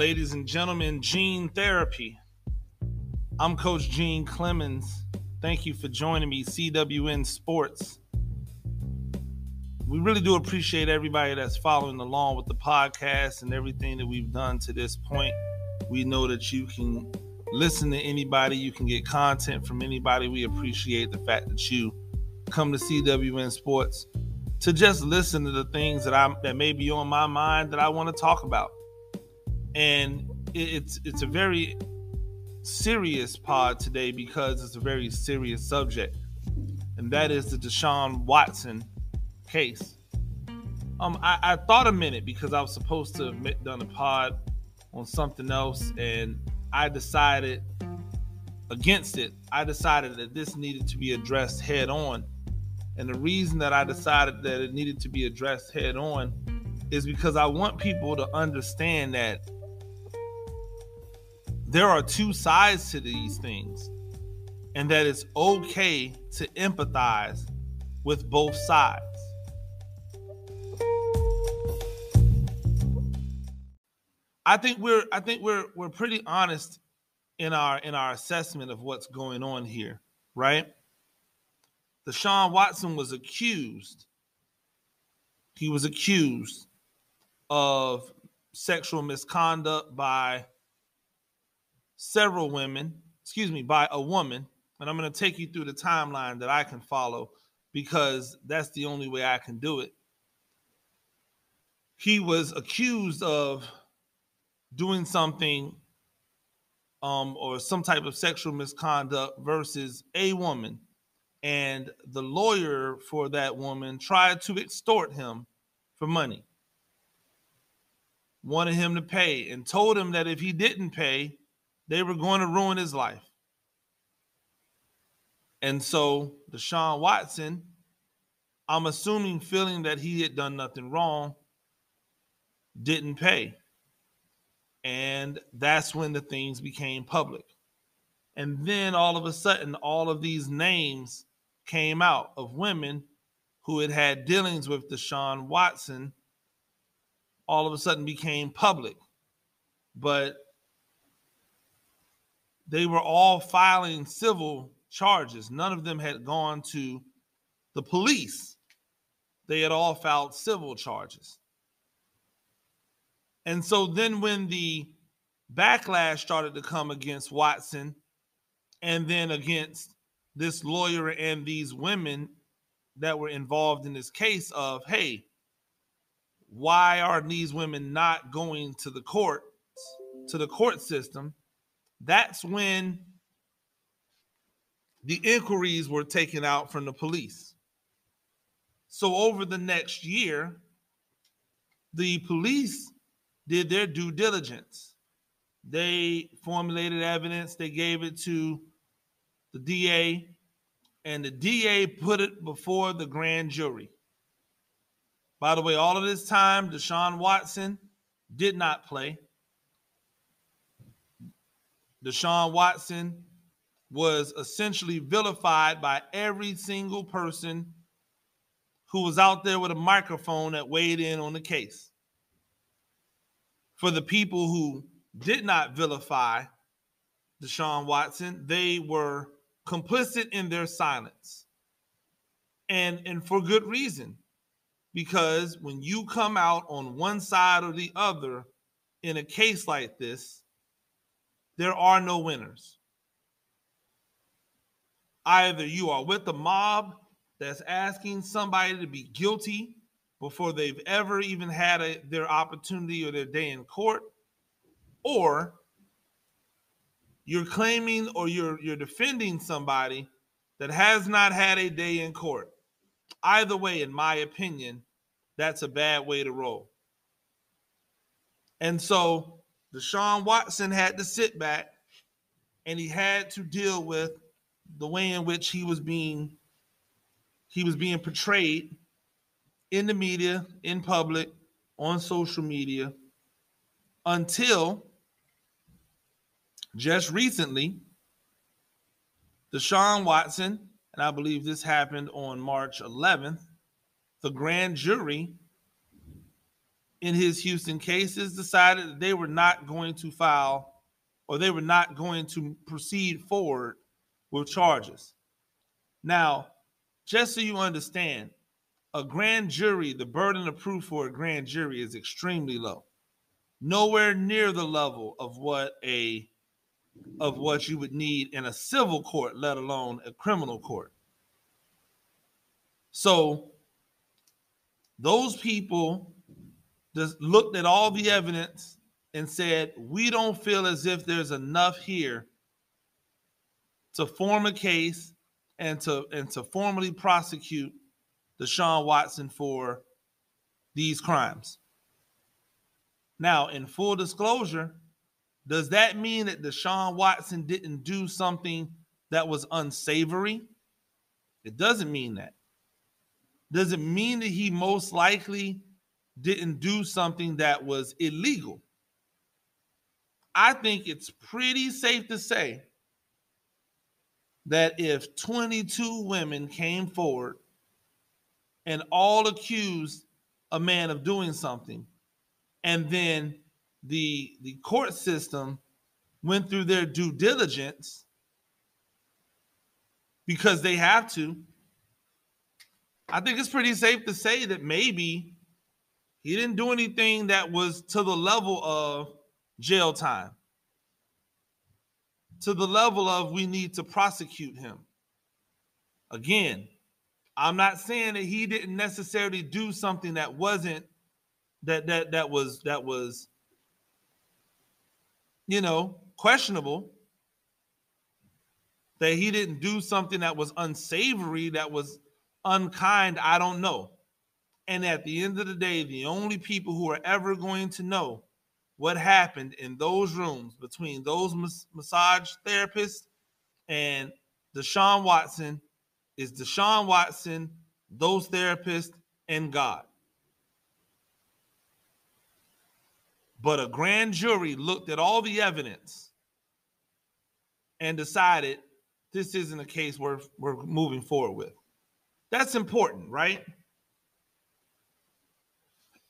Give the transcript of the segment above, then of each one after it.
ladies and gentlemen, Gene Therapy. I'm Coach Gene Clemons. Thank you for joining me, CWN Sports. We really do appreciate everybody that's following along with the podcast and everything that we've done to this point. We know that you can listen to anybody, you can get content from anybody. We appreciate the fact that you come to CWN Sports to just listen to the things that I that may be on my mind that I want to talk about. And it's it's a very serious pod today because it's a very serious subject, and that is the Deshaun Watson case. Um, I, I thought a minute because I was supposed to have done a pod on something else, and I decided against it. I decided that this needed to be addressed head on. And the reason that I decided that it needed to be addressed head on is because I want people to understand that there are two sides to these things and that it's okay to empathize with both sides. I think we're I think we're we're pretty honest in our in our assessment of what's going on here, right? Deshaun Watson was accused. He was accused of sexual misconduct by several women, excuse me, by a woman. And I'm going to take you through the timeline that I can follow because that's the only way I can do it. He was accused of doing something um, or some type of sexual misconduct versus a woman. And the lawyer for that woman tried to extort him for money, wanted him to pay, and told him that if he didn't pay, they were going to ruin his life. And so Deshaun Watson, I'm assuming feeling that he had done nothing wrong, didn't pay. And that's when the things became public. And then all of a sudden, all of these names came out of women who had had dealings with Deshaun Watson, all of a sudden became public. But they were all filing civil charges. None of them had gone to the police. They had all filed civil charges. And so then when the backlash started to come against Watson and then against this lawyer and these women that were involved in this case of, hey, why are these women not going to the court, to the court system? That's when the inquiries were taken out from the police. So over the next year, the police did their due diligence. They formulated evidence, they gave it to the DA, and the DA put it before the grand jury. By the way, all of this time, Deshaun Watson did not play. Deshaun Watson was essentially vilified by every single person who was out there with a microphone that weighed in on the case. For the people who did not vilify Deshaun Watson, they were complicit in their silence. And, and for good reason. Because when you come out on one side or the other in a case like this, there are no winners. Either you are with the mob that's asking somebody to be guilty before they've ever even had a, their opportunity or their day in court, or you're claiming or you're you're defending somebody that has not had a day in court. Either way, in my opinion, that's a bad way to roll. And so Deshaun Watson had to sit back and he had to deal with the way in which he was being he was being portrayed in the media, in public, on social media until just recently, Deshaun Watson, and I believe this happened on March 11th, the grand jury in his Houston cases decided that they were not going to file or they were not going to proceed forward with charges. Now, just so you understand, a grand jury, the burden of proof for a grand jury is extremely low. Nowhere near the level of what a of what you would need in a civil court, let alone a criminal court. So those people just looked at all the evidence and said, we don't feel as if there's enough here to form a case and to and to formally prosecute Deshaun Watson for these crimes. Now, in full disclosure, does that mean that Deshaun Watson didn't do something that was unsavory? It doesn't mean that. Does it mean that he most likely didn't do something that was illegal? I think it's pretty safe to say that if 22 women came forward and all accused a man of doing something, and then the the court system went through their due diligence because they have to. I think it's pretty safe to say that maybe he didn't do anything that was to the level of jail time, to the level of we need to prosecute him. Again, I'm not saying that he didn't necessarily do something that wasn't that that that was that was you know, questionable. That he didn't do something that was unsavory, that was unkind, I don't know. And at the end of the day, the only people who are ever going to know what happened in those rooms between those mas- massage therapists and Deshaun Watson is Deshaun Watson, those therapists, and God. But a grand jury looked at all the evidence and decided this isn't a case we're moving forward with. That's important, right?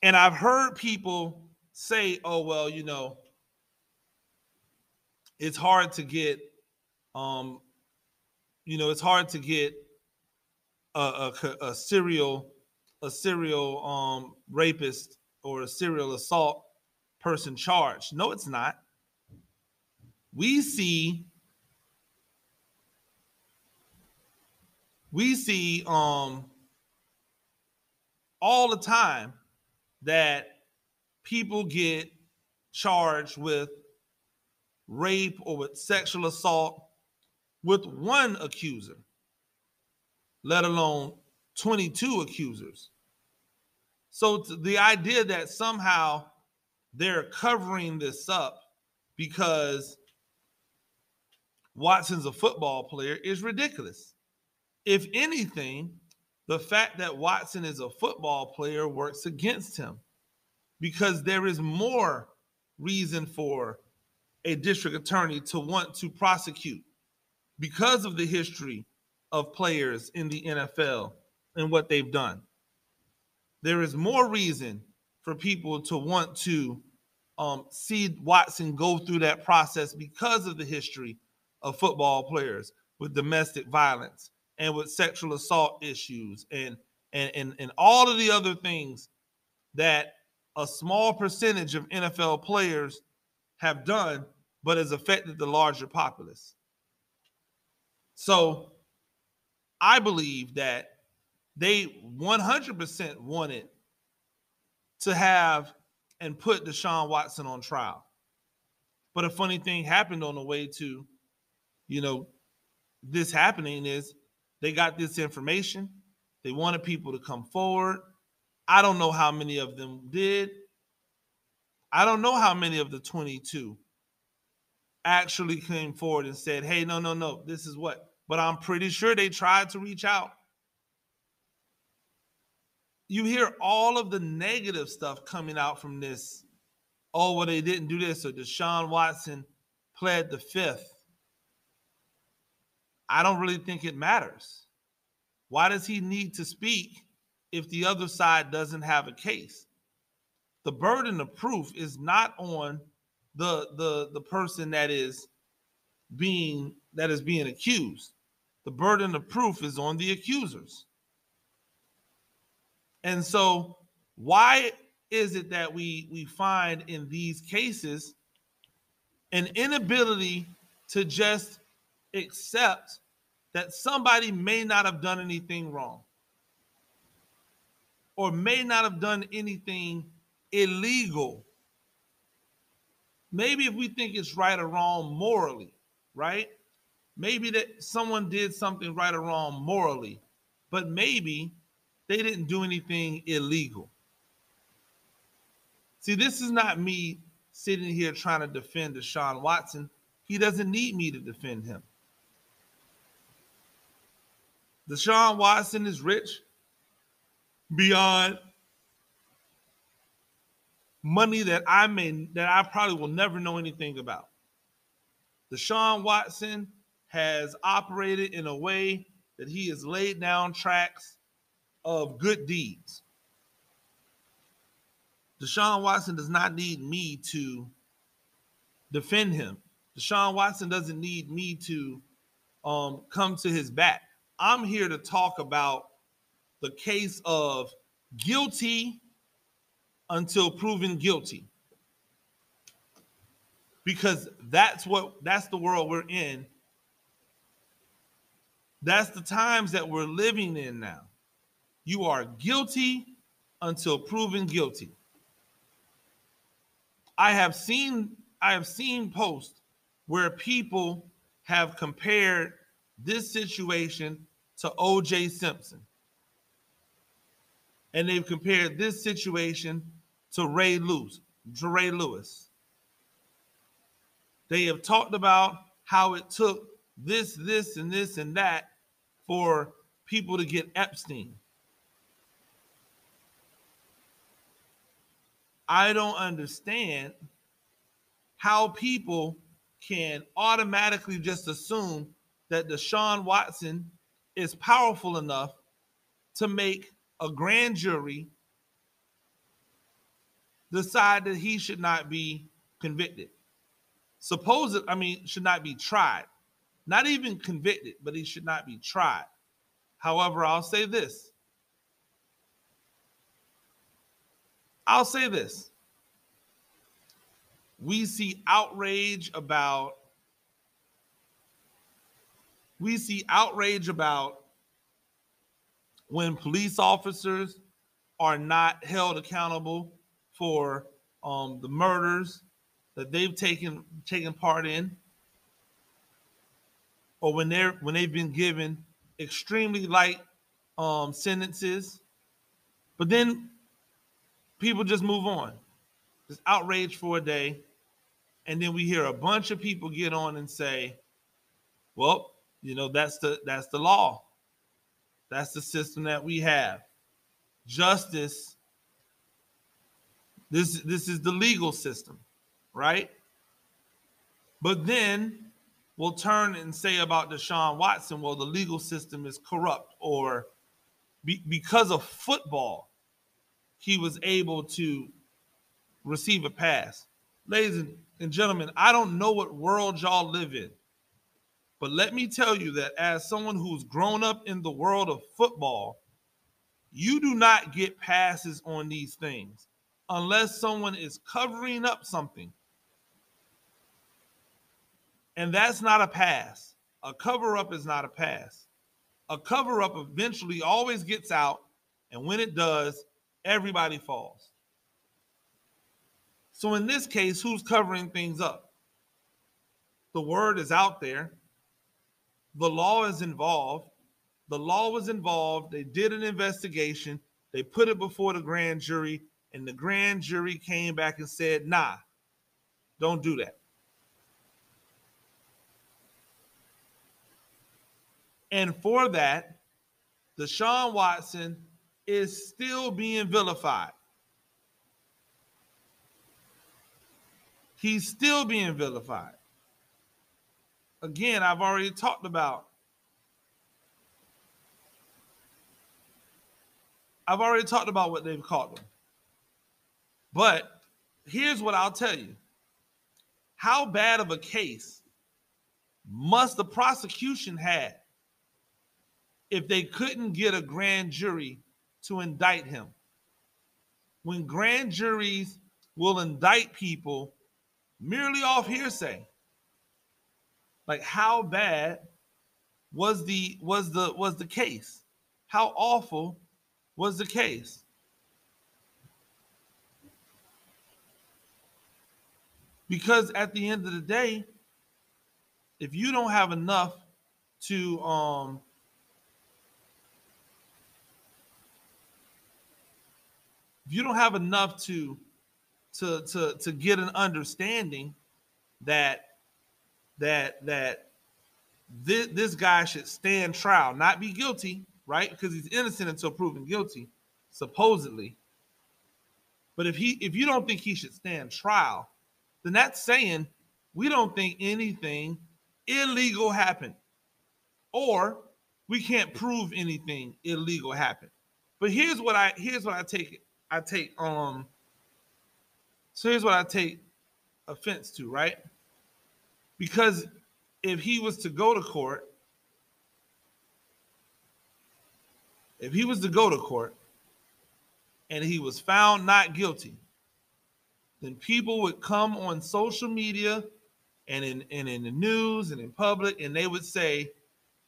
And I've heard people say, oh, well, you know, it's hard to get, um, you know, it's hard to get a, a, a serial, a serial um, rapist or a serial assault person charged. No, it's not. We see we see um all the time that people get charged with rape or with sexual assault with one accuser, let alone 22 accusers. So the idea that somehow they're covering this up because Watson's a football player is ridiculous. If anything, the fact that Watson is a football player works against him because there is more reason for a district attorney to want to prosecute because of the history of players in the NFL and what they've done. There is more reason for people to want to um, see Watson go through that process because of the history of football players with domestic violence and with sexual assault issues and and and, and all of the other things that a small percentage of NFL players have done, but has affected the larger populace. So I believe that they 100% wanted to have and put Deshaun Watson on trial. But a funny thing happened on the way to, you know, this happening is they got this information. They wanted people to come forward. I don't know how many of them did. I don't know how many of the 22 actually came forward and said, hey, no, no, no, this is what. But I'm pretty sure they tried to reach out you hear all of the negative stuff coming out from this. Oh, well, they didn't do this, or Deshaun Watson pled the fifth. I don't really think it matters. Why does he need to speak if the other side doesn't have a case? the burden of proof is not on the the the person that is being that is being accused. The burden of proof is on the accusers. And so why is it that we we find in these cases an inability to just accept that somebody may not have done anything wrong or may not have done anything illegal. Maybe if we think it's right or wrong morally, right? Maybe that someone did something right or wrong morally, but maybe they didn't do anything illegal. See, this is not me sitting here trying to defend Deshaun Watson. He doesn't need me to defend him. Deshaun Watson is rich beyond money that I may that I probably will never know anything about. Deshaun Watson has operated in a way that he has laid down tracks of good deeds. Deshaun Watson does not need me to defend him. Deshaun Watson doesn't need me to um, come to his back. I'm here to talk about the case of guilty until proven guilty. Because that's what that's the world we're in. That's the times that we're living in now. You are guilty until proven guilty. I have seen I have seen posts where people have compared this situation to O.J. Simpson. And they've compared this situation to Ray Lewis, to Lewis. They have talked about how it took this, this, and this and that for people to get Epstein. I don't understand how people can automatically just assume that Deshaun Watson is powerful enough to make a grand jury decide that he should not be convicted. Suppose I mean, should not be tried. Not even convicted, but he should not be tried. However, I'll say this. I'll say this. We see outrage about we see outrage about when police officers are not held accountable for um, the murders that they've taken taken part in, or when they're when they've been given extremely light um, sentences, but then people just move on, just outrage for a day, and then we hear a bunch of people get on and say, "Well, you know that's the that's the law. That's the system that we have. Justice. This this is the legal system, right? But then we'll turn and say about Deshaun Watson, well, the legal system is corrupt, or be, because of football, he was able to receive a pass. Ladies and gentlemen, I don't know what world y'all live in. But let me tell you that as someone who's grown up in the world of football, you do not get passes on these things unless someone is covering up something. And that's not a pass. A cover up is not a pass. A cover up eventually always gets out. And when it does, everybody falls. So in this case, who's covering things up? The word is out there the law is involved. The law was involved. They did an investigation. They put it before the grand jury, and the grand jury came back and said, nah, don't do that. And for that, Deshaun Watson is still being vilified. He's still being vilified again, I've already talked about. I've already talked about what they've called him. But here's what I'll tell you how bad of a case must the prosecution have if they couldn't get a grand jury to indict him? When grand juries will indict people merely off hearsay. Like how bad was the was the was the case? How awful was the case? Because at the end of the day, if you don't have enough to um if you don't have enough to to to to get an understanding that that that this, this guy should stand trial, not be guilty, right? Because he's innocent until proven guilty, supposedly. But if he if you don't think he should stand trial, then that's saying we don't think anything illegal happened. Or we can't prove anything illegal happened. But here's what I here's what I take it. I take um so here's what I take offense to, right? Because if he was to go to court, if he was to go to court and he was found not guilty, then people would come on social media and in, and in the news and in public and they would say,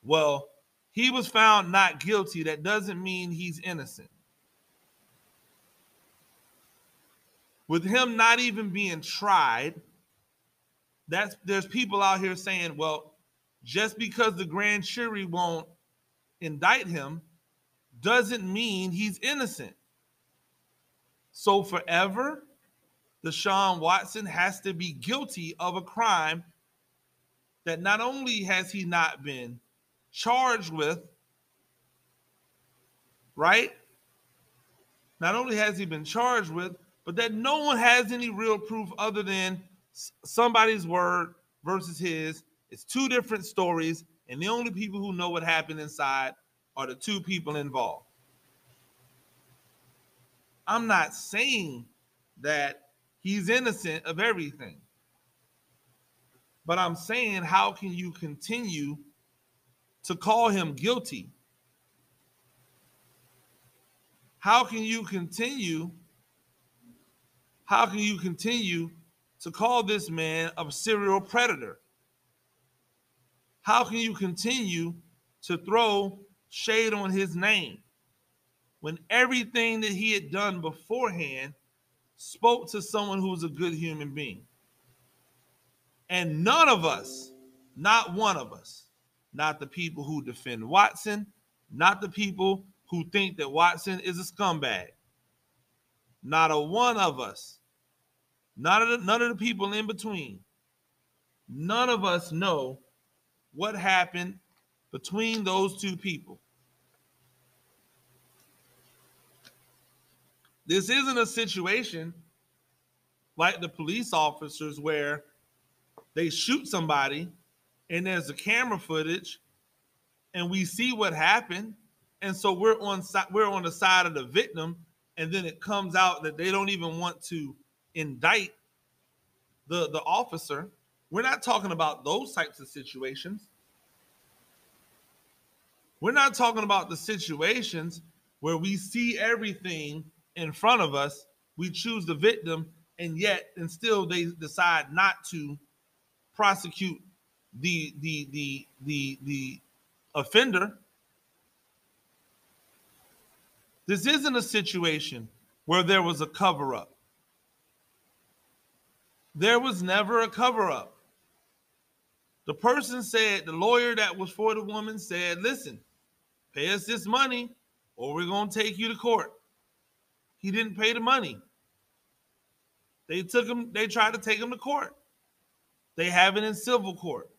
well, he was found not guilty. That doesn't mean he's innocent. with him not even being tried, that's there's people out here saying, well, just because the grand jury won't indict him doesn't mean he's innocent. So forever, Deshaun Watson has to be guilty of a crime that not only has he not been charged with, right? Not only has he been charged with, but that no one has any real proof other than somebody's word versus his. It's two different stories, and the only people who know what happened inside are the two people involved. I'm not saying that he's innocent of everything. But I'm saying, how can you continue to call him guilty? How can you continue how can you continue to call this man a serial predator? How can you continue to throw shade on his name when everything that he had done beforehand spoke to someone who was a good human being? And none of us, not one of us, not the people who defend Watson, not the people who think that Watson is a scumbag, not a one of us, none of the, none of the people in between, none of us know what happened between those two people. This isn't a situation like the police officers where they shoot somebody and there's a camera footage and we see what happened and so we're on we're on the side of the victim and then it comes out that they don't even want to indict the the officer. We're not talking about those types of situations. We're not talking about the situations where we see everything in front of us we choose the victim and yet and still they decide not to prosecute the the the the the offender. This isn't a situation where there was a cover up. There was never a cover up. The person said, the lawyer that was for the woman said, listen, pay us this money or we're going to take you to court. He didn't pay the money. They took him, they tried to take him to court. They have it in civil court.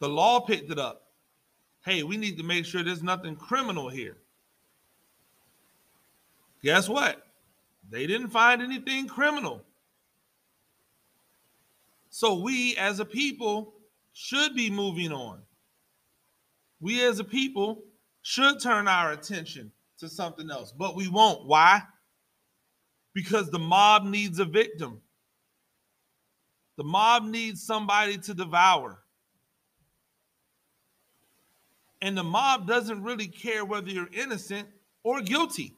The law picked it up hey, we need to make sure there's nothing criminal here. Guess what? They didn't find anything criminal. So we as a people should be moving on. We as a people should turn our attention to something else, but we won't. Why? Because the mob needs a victim. The mob needs somebody to devour. And the mob doesn't really care whether you're innocent or guilty.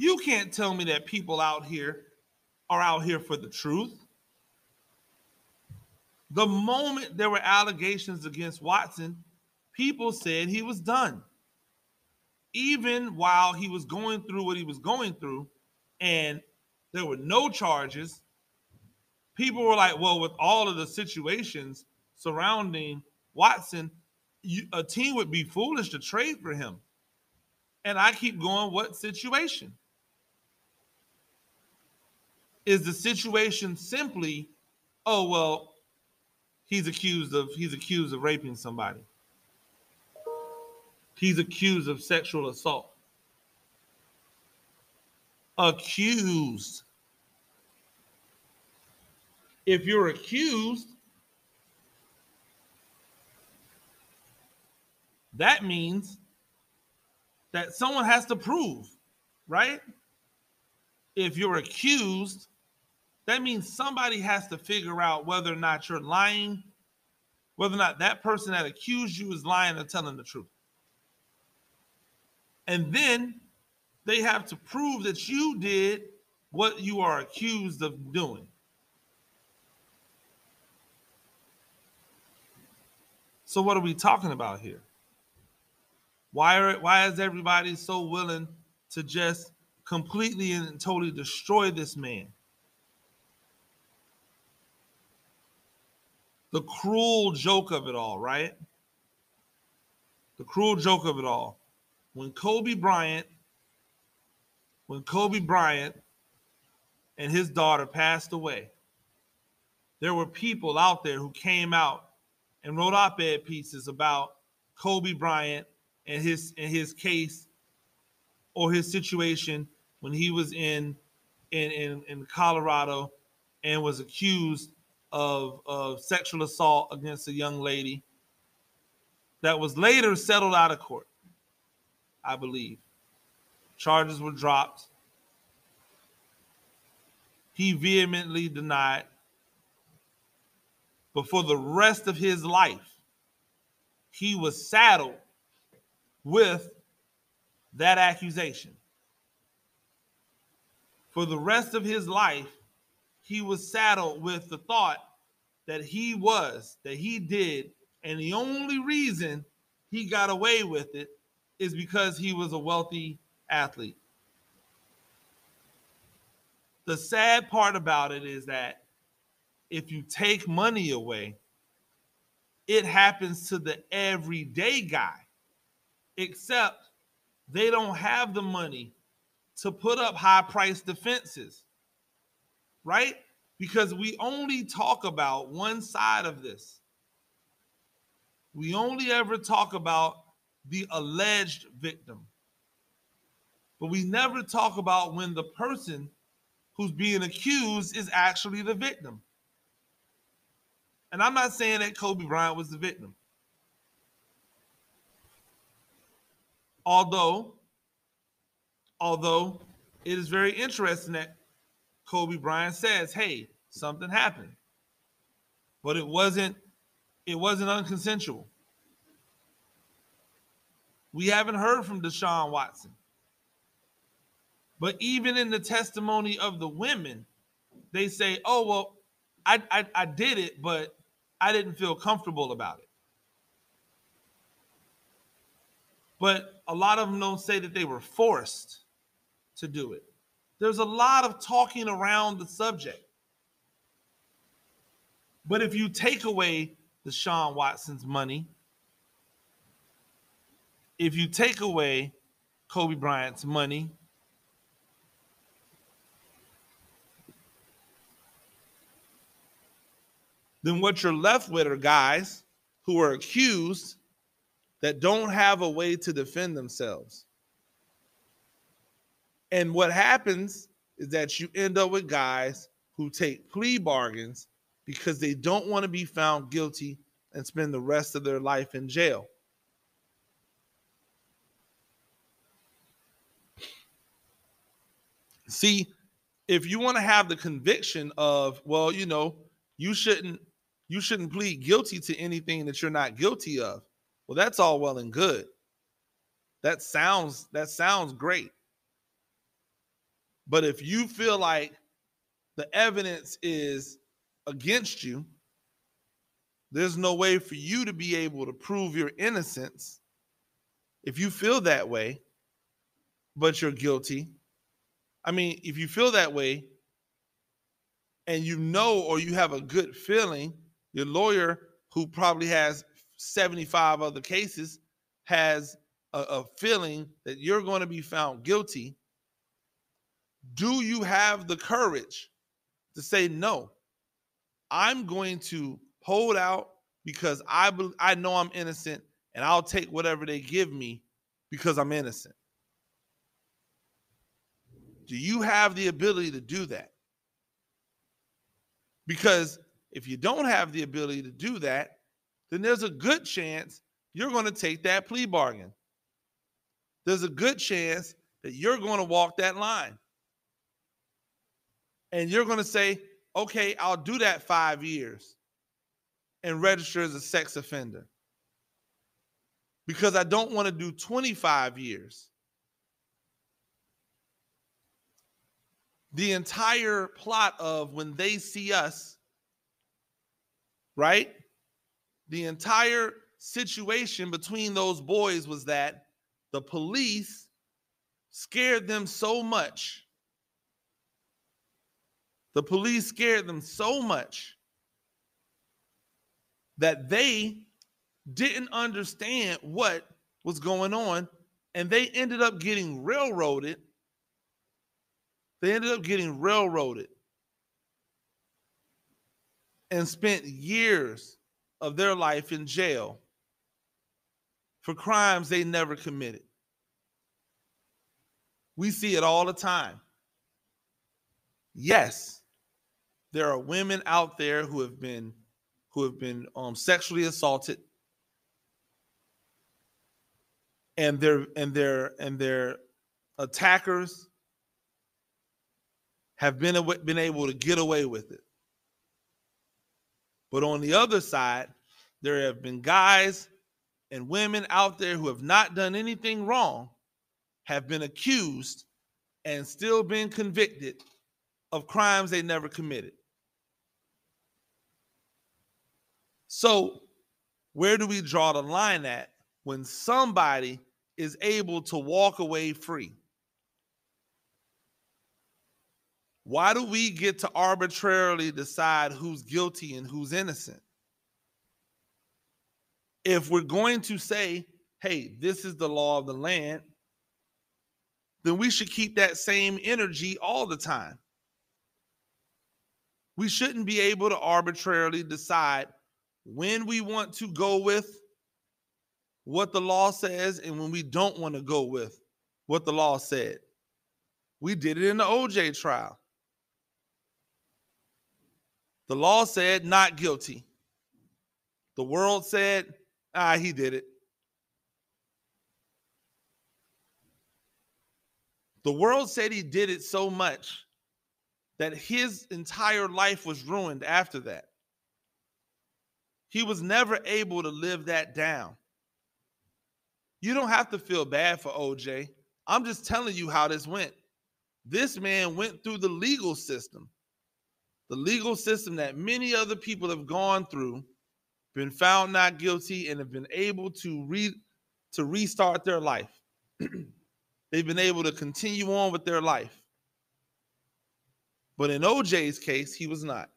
You can't tell me that people out here are out here for the truth. The moment there were allegations against Watson, people said he was done. Even while he was going through what he was going through, and there were no charges, people were like, well, with all of the situations surrounding Watson, you, a team would be foolish to trade for him. And I keep going, what situation? Is the situation simply, oh well, he's accused of he's accused of raping somebody. He's accused of sexual assault. Accused. If you're accused, that means that someone has to prove, right? If you're accused, that means somebody has to figure out whether or not you're lying, whether or not that person that accused you is lying or telling the truth. And then they have to prove that you did what you are accused of doing. So what are we talking about here? Why are why is everybody so willing to just completely and totally destroy this man? The cruel joke of it all, right? The cruel joke of it all. When Kobe Bryant, when Kobe Bryant and his daughter passed away, there were people out there who came out and wrote op-ed pieces about Kobe Bryant and his and his case or his situation when he was in in in, in Colorado and was accused of, of sexual assault against a young lady that was later settled out of court, I believe. Charges were dropped. He vehemently denied. But for the rest of his life, he was saddled with that accusation. For the rest of his life, he was saddled with the thought that he was, that he did, and the only reason he got away with it is because he was a wealthy athlete. The sad part about it is that if you take money away, it happens to the everyday guy, except they don't have the money to put up high price defenses right? Because we only talk about one side of this. We only ever talk about the alleged victim. But we never talk about when the person who's being accused is actually the victim. And I'm not saying that Kobe Bryant was the victim. Although, although it is very interesting that Kobe Bryant says, "Hey, something happened." But it wasn't it wasn't unconsensual. We haven't heard from Deshaun Watson. But even in the testimony of the women, they say, "Oh, well, I, I, I did it, but I didn't feel comfortable about it." But a lot of them don't say that they were forced to do it. There's a lot of talking around the subject. But if you take away the Deshaun Watson's money, if you take away Kobe Bryant's money, then what you're left with are guys who are accused that don't have a way to defend themselves. And what happens is that you end up with guys who take plea bargains because they don't want to be found guilty and spend the rest of their life in jail. See, if you want to have the conviction of, well, you know, you shouldn't you shouldn't plead guilty to anything that you're not guilty of. Well, that's all well and good. That sounds that sounds great. But if you feel like the evidence is against you, there's no way for you to be able to prove your innocence. If you feel that way, but you're guilty, I mean, if you feel that way and you know or you have a good feeling, your lawyer, who probably has 75 other cases, has a, a feeling that you're going to be found guilty. Do you have the courage to say, no, I'm going to hold out because I, I know I'm innocent and I'll take whatever they give me because I'm innocent? Do you have the ability to do that? Because if you don't have the ability to do that, then there's a good chance you're going to take that plea bargain. There's a good chance that you're going to walk that line. And you're going to say, okay, I'll do that five years and register as a sex offender because I don't want to do 25 years the entire plot of when they see us, right? The entire situation between those boys was that the police scared them so much. The police scared them so much that they didn't understand what was going on and they ended up getting railroaded they ended up getting railroaded and spent years of their life in jail for crimes they never committed. We see it all the time. Yes, there are women out there who have been who have been um, sexually assaulted and their and their and their attackers have been, been able to get away with it. But on the other side, there have been guys and women out there who have not done anything wrong, have been accused and still been convicted of crimes they never committed. So, where do we draw the line at when somebody is able to walk away free? Why do we get to arbitrarily decide who's guilty and who's innocent? If we're going to say, hey, this is the law of the land, then we should keep that same energy all the time. We shouldn't be able to arbitrarily decide when we want to go with what the law says and when we don't want to go with what the law said. We did it in the OJ trial. The law said not guilty. The world said, ah, he did it. The world said he did it so much that his entire life was ruined after that. He was never able to live that down. You don't have to feel bad for OJ. I'm just telling you how this went. This man went through the legal system the legal system that many other people have gone through, been found not guilty, and have been able to re to restart their life. They've been able to continue on with their life. But in OJ's case, he was not.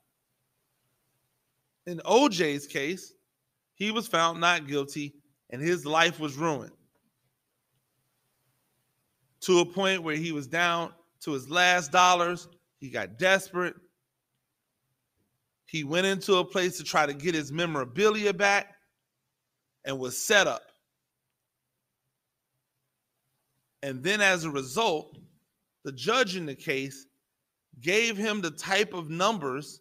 In OJ's case, he was found not guilty and his life was ruined to a point where he was down to his last dollars. He got desperate. He went into a place to try to get his memorabilia back and was set up. And then as a result, the judge in the case gave him the type of numbers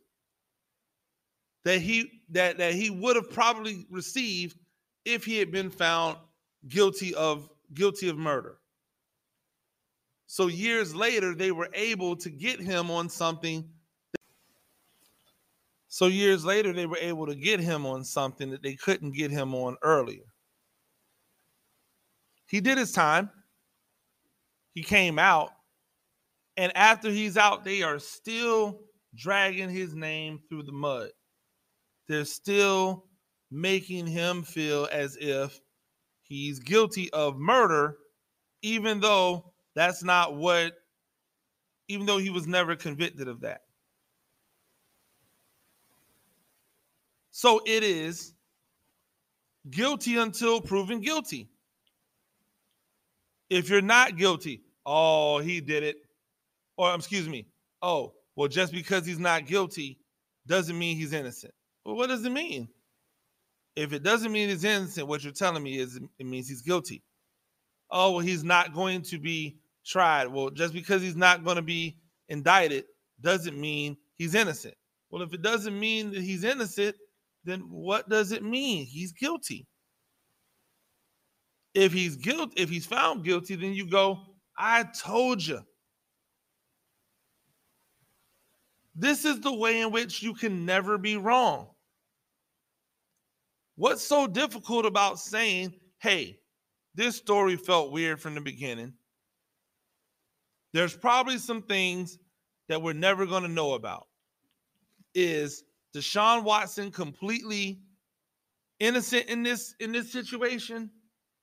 that he that, that he would have probably received if he had been found guilty of guilty of murder. So years later, they were able to get him on something. So years later, they were able to get him on something that they couldn't get him on earlier. He did his time. He came out. And after he's out, they are still dragging his name through the mud. They're still making him feel as if he's guilty of murder, even though that's not what, even though he was never convicted of that. So it is guilty until proven guilty. If you're not guilty, oh, he did it. Or, um, excuse me, oh, well, just because he's not guilty doesn't mean he's innocent. Well, what does it mean? If it doesn't mean he's innocent, what you're telling me is it means he's guilty. Oh, well, he's not going to be tried. Well, just because he's not going to be indicted doesn't mean he's innocent. Well, if it doesn't mean that he's innocent, then what does it mean? He's guilty. If he's guilty, if he's found guilty, then you go, I told you. This is the way in which you can never be wrong. What's so difficult about saying, hey, this story felt weird from the beginning? There's probably some things that we're never going to know about. Is Deshaun Watson completely innocent in this in this situation?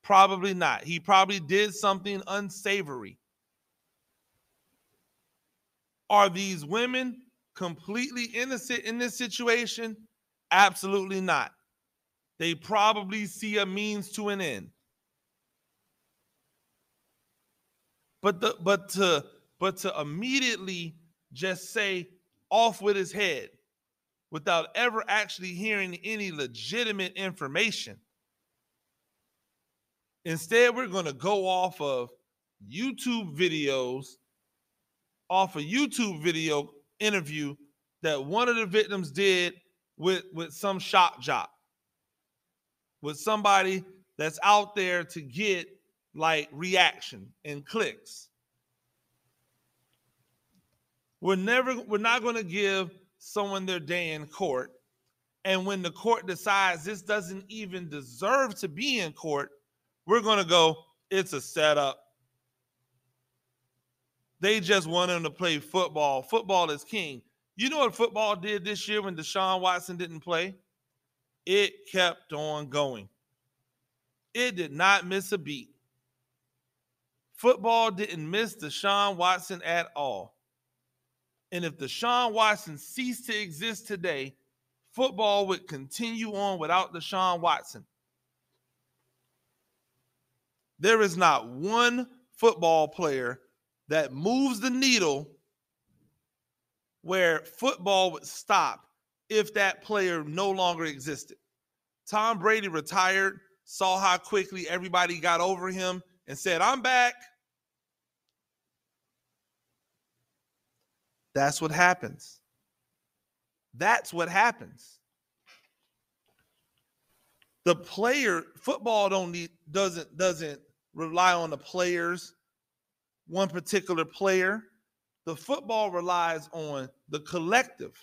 Probably not. He probably did something unsavory. Are these women completely innocent in this situation? Absolutely not. They probably see a means to an end. But the but to but to immediately just say off with his head without ever actually hearing any legitimate information. Instead, we're going to go off of YouTube videos, off a YouTube video interview that one of the victims did with, with some shock jock, with somebody that's out there to get like reaction and clicks. We're never, we're not going to give someone their day in court. And when the court decides this doesn't even deserve to be in court, we're going to go, it's a setup. They just want him to play football. Football is king. You know what football did this year when Deshaun Watson didn't play? It kept on going. It did not miss a beat. Football didn't miss Deshaun Watson at all. And if Deshaun Watson ceased to exist today, football would continue on without Deshaun Watson. There is not one football player that moves the needle where football would stop if that player no longer existed. Tom Brady retired, saw how quickly everybody got over him, and said, I'm back. That's what happens. That's what happens. The player football don't need doesn't doesn't rely on the players, one particular player. The football relies on the collective.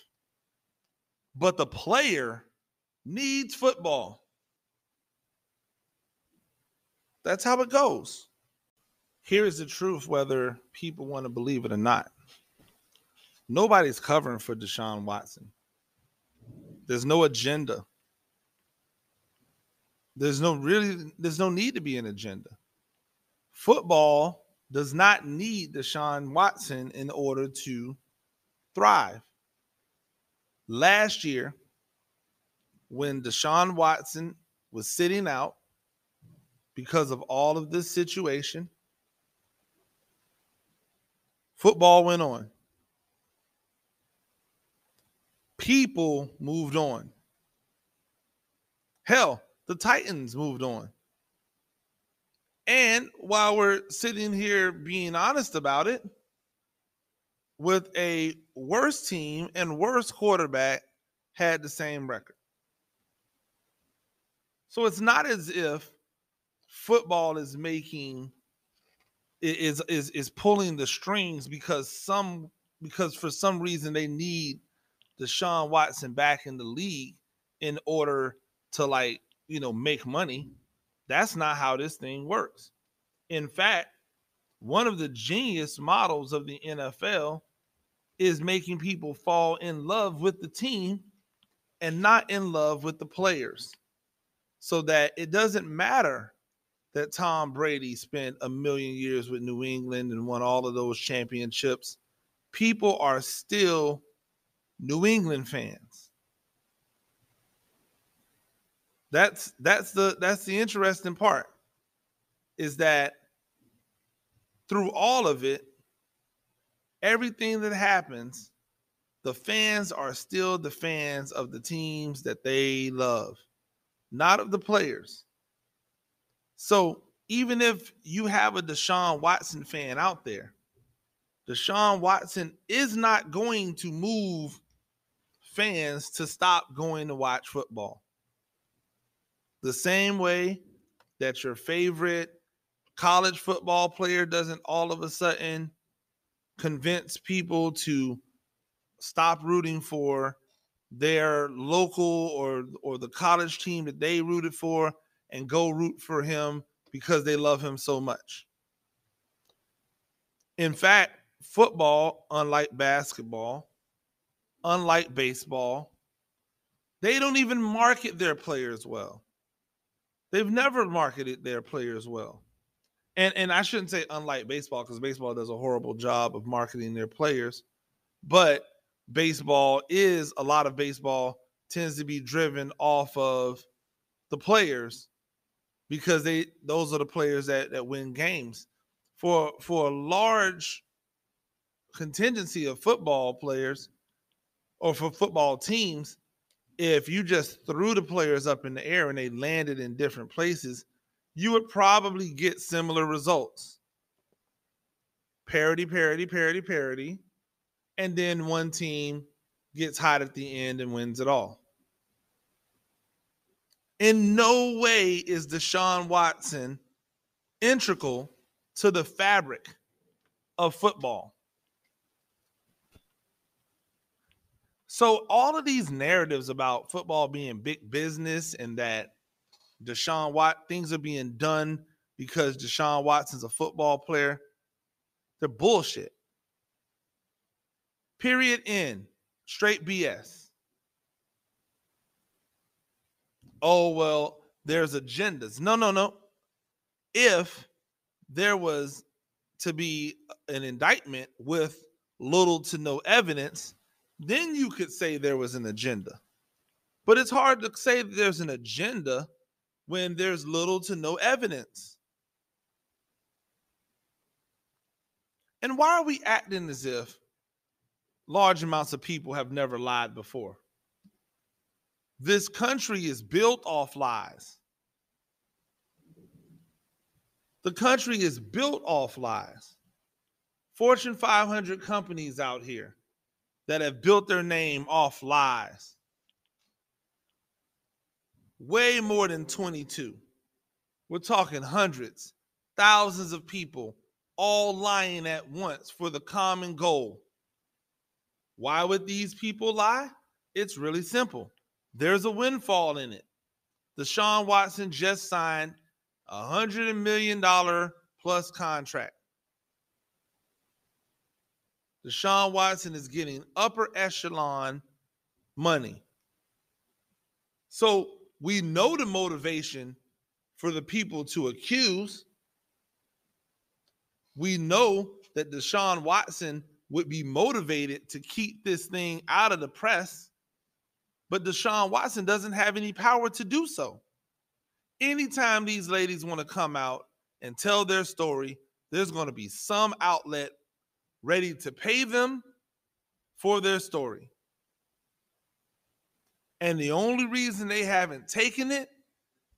But the player needs football. That's how it goes. Here is the truth, whether people want to believe it or not. Nobody's covering for Deshaun Watson. There's no agenda. There's no really, there's no need to be an agenda. Football does not need Deshaun Watson in order to thrive. Last year, when Deshaun Watson was sitting out because of all of this situation, football went on people moved on. Hell, the Titans moved on. And while we're sitting here being honest about it, with a worse team and worse quarterback, had the same record. So it's not as if football is making is is is pulling the strings because some because for some reason they need Deshaun Watson back in the league in order to like you know make money. That's not how this thing works. In fact, one of the genius models of the NFL is making people fall in love with the team and not in love with the players. So that it doesn't matter that Tom Brady spent a million years with New England and won all of those championships. People are still New England fans. That's that's the that's the interesting part is that through all of it, everything that happens, the fans are still the fans of the teams that they love, not of the players. So even if you have a Deshaun Watson fan out there, Deshaun Watson is not going to move fans to stop going to watch football. The same way that your favorite college football player doesn't all of a sudden convince people to stop rooting for their local or or the college team that they rooted for and go root for him because they love him so much. In fact, football, unlike basketball, unlike baseball, they don't even market their players well. They've never marketed their players well and and I shouldn't say unlike baseball because baseball does a horrible job of marketing their players, but baseball is a lot of baseball tends to be driven off of the players because they those are the players that that win games. For for a large contingency of football players or for football teams, if you just threw the players up in the air and they landed in different places, you would probably get similar results. Parity, parity, parity, parity. And then one team gets hot at the end and wins it all. In no way is Deshaun Watson integral to the fabric of football. So, all of these narratives about football being big business and that Deshaun Watt things are being done because Deshaun Watson's a football player. They're bullshit. Period. In straight BS. Oh well, there's agendas. No, no, no. If there was to be an indictment with little to no evidence, then you could say there was an agenda. But it's hard to say there's an agenda when there's little to no evidence? And why are we acting as if large amounts of people have never lied before? This country is built off lies. The country is built off lies. Fortune 500 companies out here that have built their name off lies way more than 22. We're talking hundreds, thousands of people all lying at once for the common goal. Why would these people lie? It's really simple. There's a windfall in it. Deshaun Watson just signed a hundred million dollar plus contract. Deshaun Watson is getting upper echelon money. So we know the motivation for the people to accuse. We know that Deshaun Watson would be motivated to keep this thing out of the press, but Deshaun Watson doesn't have any power to do so. Anytime these ladies want to come out and tell their story, there's going to be some outlet ready to pay them for their story. And the only reason they haven't taken it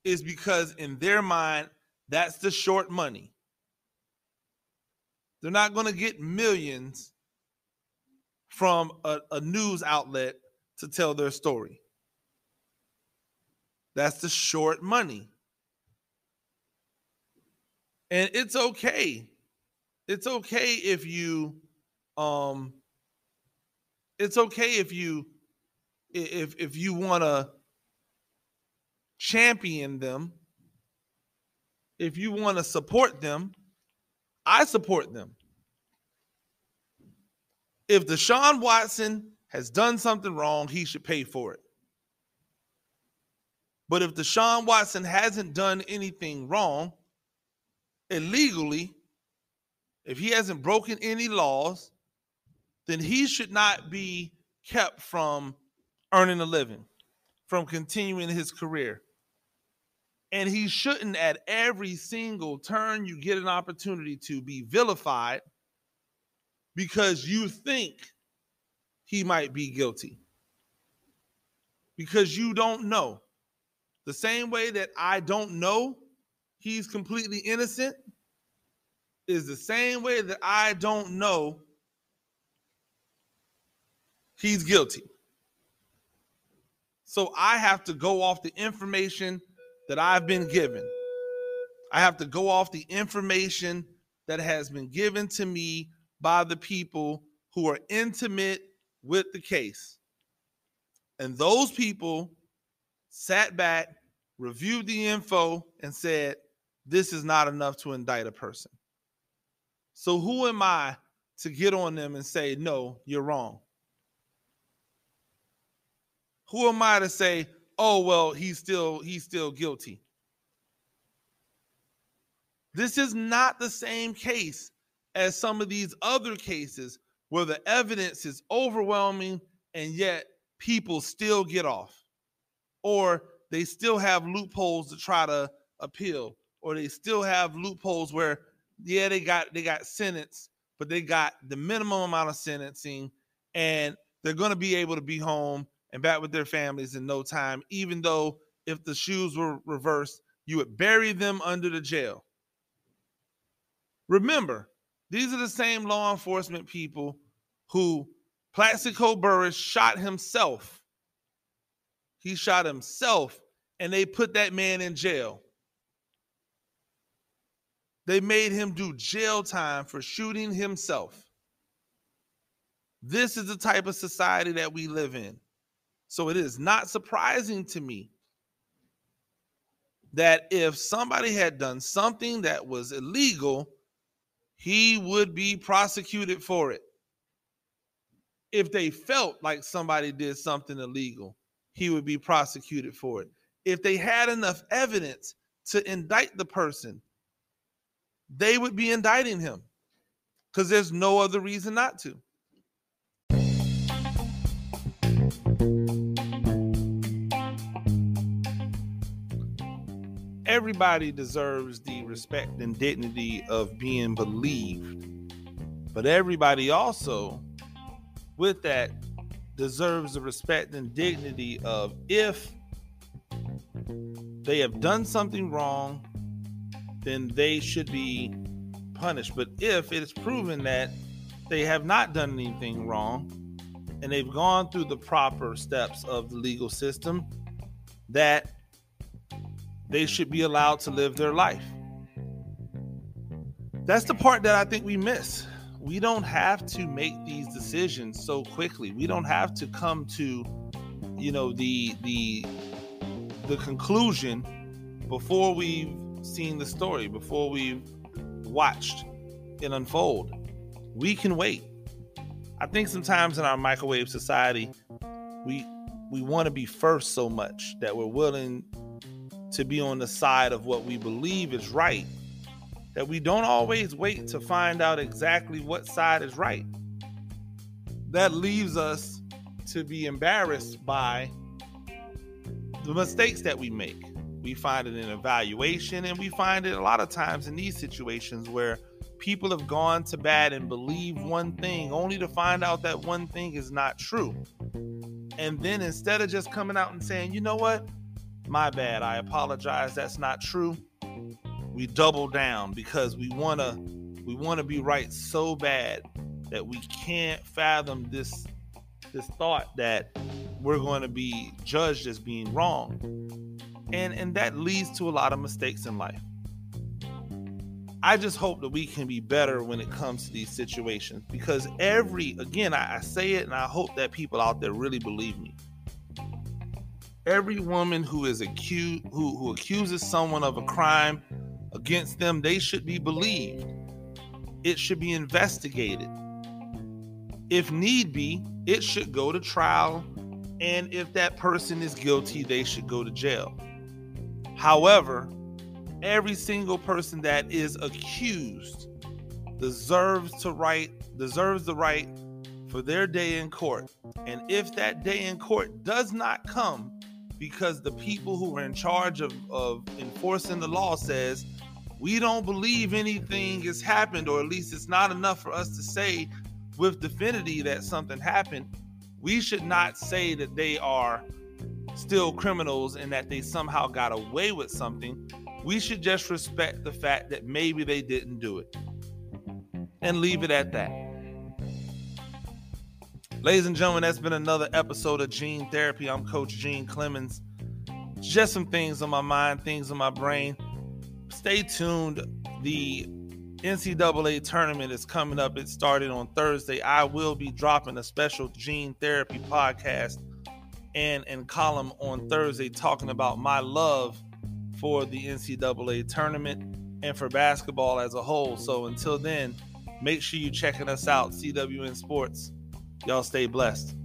is because in their mind, that's the short money. They're not going to get millions from a, a, news outlet to tell their story. That's the short money. And it's okay It's okay if you um it's okay if you if if you want to champion them, if you want to support them, I support them. If Deshaun Watson has done something wrong, he should pay for it. But if Deshaun Watson hasn't done anything wrong illegally, if he hasn't broken any laws, then he should not be kept from earning a living, from continuing his career. And he shouldn't, at every single turn you get an opportunity to be vilified because you think he might be guilty. Because you don't know. The same way that I don't know he's completely innocent is the same way that I don't know he's guilty. So I have to go off the information that I've been given. I have to go off the information that has been given to me by the people who are intimate with the case. And those people sat back, reviewed the info, and said, This is not enough to indict a person. So who am I to get on them and say, No, you're wrong? Who am I to say, oh well, he's still he's still guilty? This is not the same case as some of these other cases where the evidence is overwhelming and yet people still get off or they still have loopholes to try to appeal or they still have loopholes where yeah they got they got sentenced but they got the minimum amount of sentencing and they're going to be able to be home and back with their families in no time, even though if the shoes were reversed, you would bury them under the jail. Remember, these are the same law enforcement people who Plaxico Burress shot himself. He shot himself and they put that man in jail. They made him do jail time for shooting himself. This is the type of society that we live in. So it is not surprising to me that if somebody had done something that was illegal, he would be prosecuted for it. If they felt like somebody did something illegal, he would be prosecuted for it. If they had enough evidence to indict the person, they would be indicting him because there's no other reason not to. everybody deserves the respect and dignity of being believed. But everybody also, with that, deserves the respect and dignity of if they have done something wrong, then they should be punished. But if it is proven that they have not done anything wrong and they've gone through the proper steps of the legal system, that they should be allowed to live their life. That's the part that I think we miss. We don't have to make these decisions so quickly. We don't have to come to, you know, the the the conclusion before we've seen the story, before we've watched it unfold. We can wait. I think sometimes in our microwave society, we we want to be first so much that we're willing to be on the side of what we believe is right that we don't always wait to find out exactly what side is right. That leaves us to be embarrassed by the mistakes that we make. We find it in evaluation, and we find it a lot of times in these situations where people have gone to bad and believe one thing only to find out that one thing is not true. And then instead of just coming out and saying, you know what, my bad. I apologize. That's not true. We double down because we want to we want to be right so bad that we can't fathom this this thought that we're going to be judged as being wrong. And and that leads to a lot of mistakes in life. I just hope that we can be better when it comes to these situations because every, again, I, I say it and I hope that people out there really believe me. Every woman who is accused, who, who accuses someone of a crime against them, they should be believed. It should be investigated. If need be, it should go to trial. And if that person is guilty, they should go to jail. However, every single person that is accused deserves to right deserves the right for their day in court. And if that day in court does not come because the people who are in charge of, of enforcing the law says we don't believe anything has happened, or at least it's not enough for us to say with definity that something happened, we should not say that they are still criminals and that they somehow got away with something we should just respect the fact that maybe they didn't do it and leave it at that. Ladies and gentlemen, that's been another episode of Gene Therapy. I'm Coach Gene Clemons. Just some things on my mind, things on my brain. Stay tuned. The NCAA tournament is coming up. It started on Thursday. I will be dropping a special Gene Therapy podcast and, and column on Thursday talking about my love for the NCAA tournament and for basketball as a whole. So until then, make sure you're checking us out, CWN Sports. Y'all stay blessed.